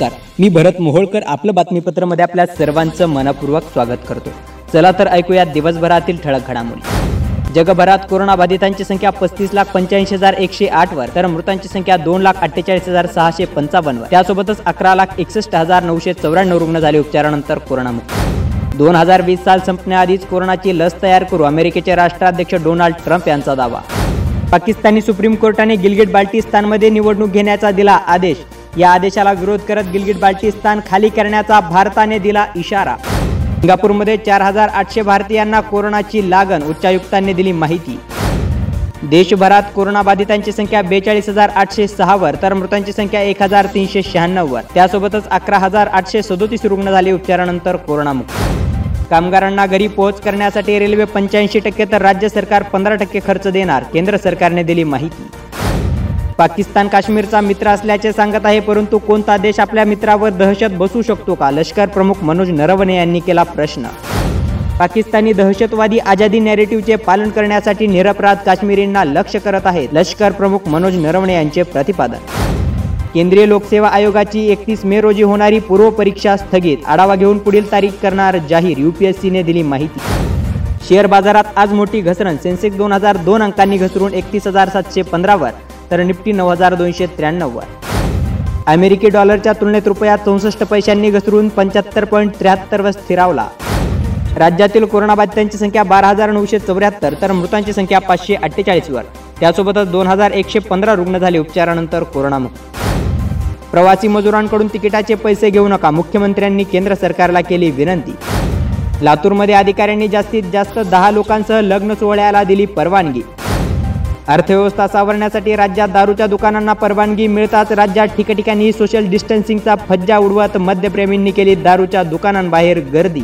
नमस्कार. मी भरत मोहोळकर आपलं बातमीपत्रामध्ये आपल्या सर्वांचं मनपूर्वक स्वागत करतो. चला तर ऐकूया दिवसभरातील ठळक घडामोडी. जगभरात कोरोनाबाधितांची संख्या पस्तीस लाख पंच्याऐंशी हजार एकशे आठ वर तर मृतांची संख्या दोन लाख अठ्ठेचाळीस हजार सहाशे पंचावन्न वर. त्यासोबतच अकरा लाख एकसष्ट हजार नऊशे चौऱ्याण्णव रुग्ण झाले उपचारानंतर कोरोनामुक्त. दोन हजार वीस साल संपण्याआधीच कोरोनाची लस तयार करू अमेरिकेचे राष्ट्राध्यक्ष डोनाल्ड ट्रम्प यांचा दावा. पाकिस्तानी सुप्रीम कोर्टाने गिलगिट बाल्टिस्तानमध्ये निवडणूक घेण्याचा दिला आदेश. या आदेशाला विरोध करत गिलगिट बाल्टिस्तान खाली करण्याचा भारताने दिला इशारा. सिंगापूरमध्ये चार हजार आठशे भारतीयांना कोरोनाची लागण उच्चायुक्तांनी दिली माहिती. देशभरात कोरोनाबाधितांची संख्या बेचाळीस हजार आठशे सहावर तर मृतांची संख्या एक हजार तीनशे शहाण्णववर त्यासोबतच अकरा हजार आठशे सदोतीस रुग्ण झाले उपचारानंतर कोरोनामुक्त. कामगारांना घरी पोहोच करण्यासाठी रेल्वे पंच्याऐंशी टक्के तर राज्य सरकार पंधरा टक्के खर्च देणार केंद्र सरकारने दिली माहिती. पाकिस्तान काश्मीरचा मित्र असल्याचे सांगत आहे परंतु कोणता देश आपल्या मित्रावर दहशत बसू शकतो का? लष्कर प्रमुख मनोज नरवणे यांनी केला प्रश्न. पाकिस्तानी दहशतवादी आझादी नॅरेटिव्हचे पालन करण्यासाठी निरपराध काश्मीरींना लक्ष करत आहेत लष्कर प्रमुख मनोज नरवणे यांचे प्रतिपादन. केंद्रीय लोकसेवा आयोगाची एकतीस मे रोजी होणारी पूर्व परीक्षा स्थगित आढावा घेऊन पुढील तारीख करणार जाहीर युपीएससीने दिली माहिती. शेअर बाजारात आज मोठी घसरण सेन्सेक्स दोन हजार दोन अंकांनी घसरून एकतीस हजार सातशे पंधरावर. तर निफ्टी नऊ हजार दोनशे त्र्याण्णववर अमेरिकी डॉलरच्या तुलनेत रुपया चौसष्ट पैशांनी घसरून पंच्याहत्तर पॉईंट त्र्याहत्तरवर स्थिरावला. राज्यातील कोरोनाबाधितांची संख्या बारा हजार नऊशे चौऱ्याहत्तर तर मृतांची संख्या पाचशे अठ्ठेचाळीसवर त्यासोबतच दोन हजार एकशे पंधरा रुग्ण झाले उपचारानंतर कोरोनामुक्त. प्रवासी मजुरांकडून तिकिटाचे पैसे घेऊ नका मुख्यमंत्र्यांनी केंद्र सरकारला केली विनंती. लातूरमध्ये अधिकाऱ्यांनी जास्तीत जास्त दहा लोकांसह लग्न सोहळ्याला दिली परवानगी. अर्थव्यवस्था सावरण्यासाठी राज्यात दारूच्या दुकानांना परवानगी मिळताच राज्यात ठिकठिकाणी सोशल डिस्टन्सिंगचा फज्जा उडवत मद्यप्रेमींनी केली दारूच्या दुकानांबाहेर गर्दी.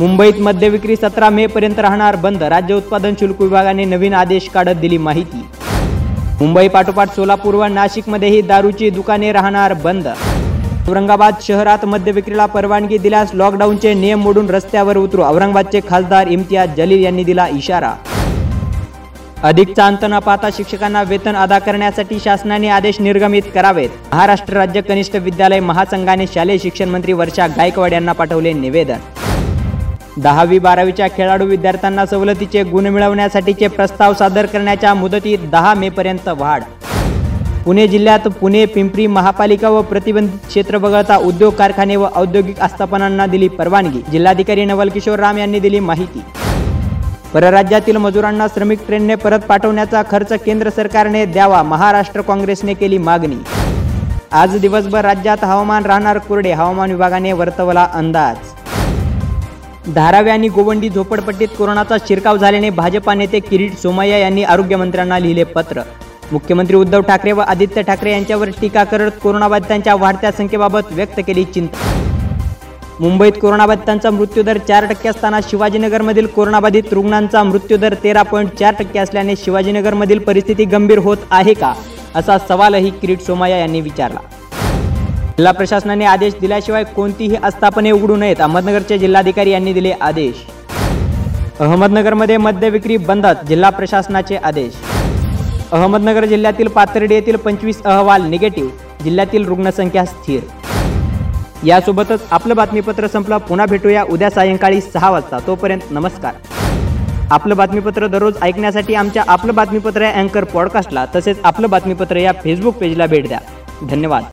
मुंबईत मद्यविक्री सतरा मे पर्यंत राहणार बंद. राज्य उत्पादन शुल्क विभागाने नवीन आदेश काढत दिली माहिती. मुंबई पाठोपाठ सोलापूर व नाशिकमध्येही दारूची दुकाने राहणार बंद. औरंगाबाद शहरात मद्यविक्रीला परवानगी दिल्यास लॉकडाऊनचे नियम मोडून रस्त्यावर उतरू. औरंगाबादचे खासदार इम्तियाज जलील यांनी दिला इशारा. अधिक चांत न पाहता शिक्षकांना वेतन अदा करण्यासाठी शासनाने आदेश निर्गमित करावेत. महाराष्ट्र राज्य कनिष्ठ विद्यालय महासंघाने शालेय शिक्षण मंत्री वर्षा गायकवाड यांना पाठवले निवेदन. दहावी बारावीच्या खेळाडू विद्यार्थ्यांना सवलतीचे गुण मिळवण्यासाठीचे प्रस्ताव सादर करण्याच्या मुदतीत दहा मे पर्यंत वाढ. पुणे जिल्ह्यात पुणे पिंपरी महापालिका व प्रतिबंधित क्षेत्र वगळता उद्योग कारखाने व औद्योगिक आस्थापनांना दिली परवानगी. जिल्हाधिकारी नवल किशोर राम यांनी दिली माहिती. परराज्यातील मजुरांना श्रमिक ट्रेनने परत पाठवण्याचा खर्च केंद्र सरकारने द्यावा महाराष्ट्र काँग्रेसने केली मागणी. आज दिवसभर राज्यात हवामान राहणार कोरडे हवामान विभागाने वर्तवला अंदाज. धारावे आणि गोवंडी झोपडपट्टीत कोरोनाचा शिरकाव झाल्याने भाजपा नेते किरीट सोमय्या यांनी आरोग्यमंत्र्यांना लिहिले पत्र. मुख्यमंत्री उद्धव ठाकरे व आदित्य ठाकरे यांच्यावर टीका करत कोरोनाबाधितांच्या वाढत्या संख्येबाबत व्यक्त केली चिंता. मुंबईत कोरोनाबाधितांचा मृत्यूदर चार टक्के असताना शिवाजीनगरमधील कोरोनाबाधित रुग्णांचा मृत्यूदर तेरा पॉईंट चार टक्के असल्याने शिवाजीनगरमधील परिस्थिती गंभीर होत आहे का? असा सवालही किरीट सोमाया यांनी विचारला. जिल्हा प्रशासनाने आदेश दिल्याशिवाय कोणतीही आस्थापने उघडू नयेत अहमदनगरचे जिल्हाधिकारी यांनी दिले आदेश. अहमदनगरमध्ये मद्य विक्री बंदत जिल्हा प्रशासनाचे आदेश. अहमदनगर जिल्ह्यातील पाथर्डी येथील पंचवीस अहवाल निगेटिव्ह जिल्ह्यातील रुग्णसंख्या स्थिर. यासोबतच आपलं बातमीपत्र संपलं. पुन्हा भेटूया उद्या सायंकाळी सहा वाजता. तोपर्यंत नमस्कार. आपलं बातमीपत्र दररोज ऐकण्यासाठी आमच्या आपलं बातमीपत्र या अँकर पॉडकास्टला तसेच आपलं बातमीपत्र या फेसबुक पेजला भेट द्या. धन्यवाद.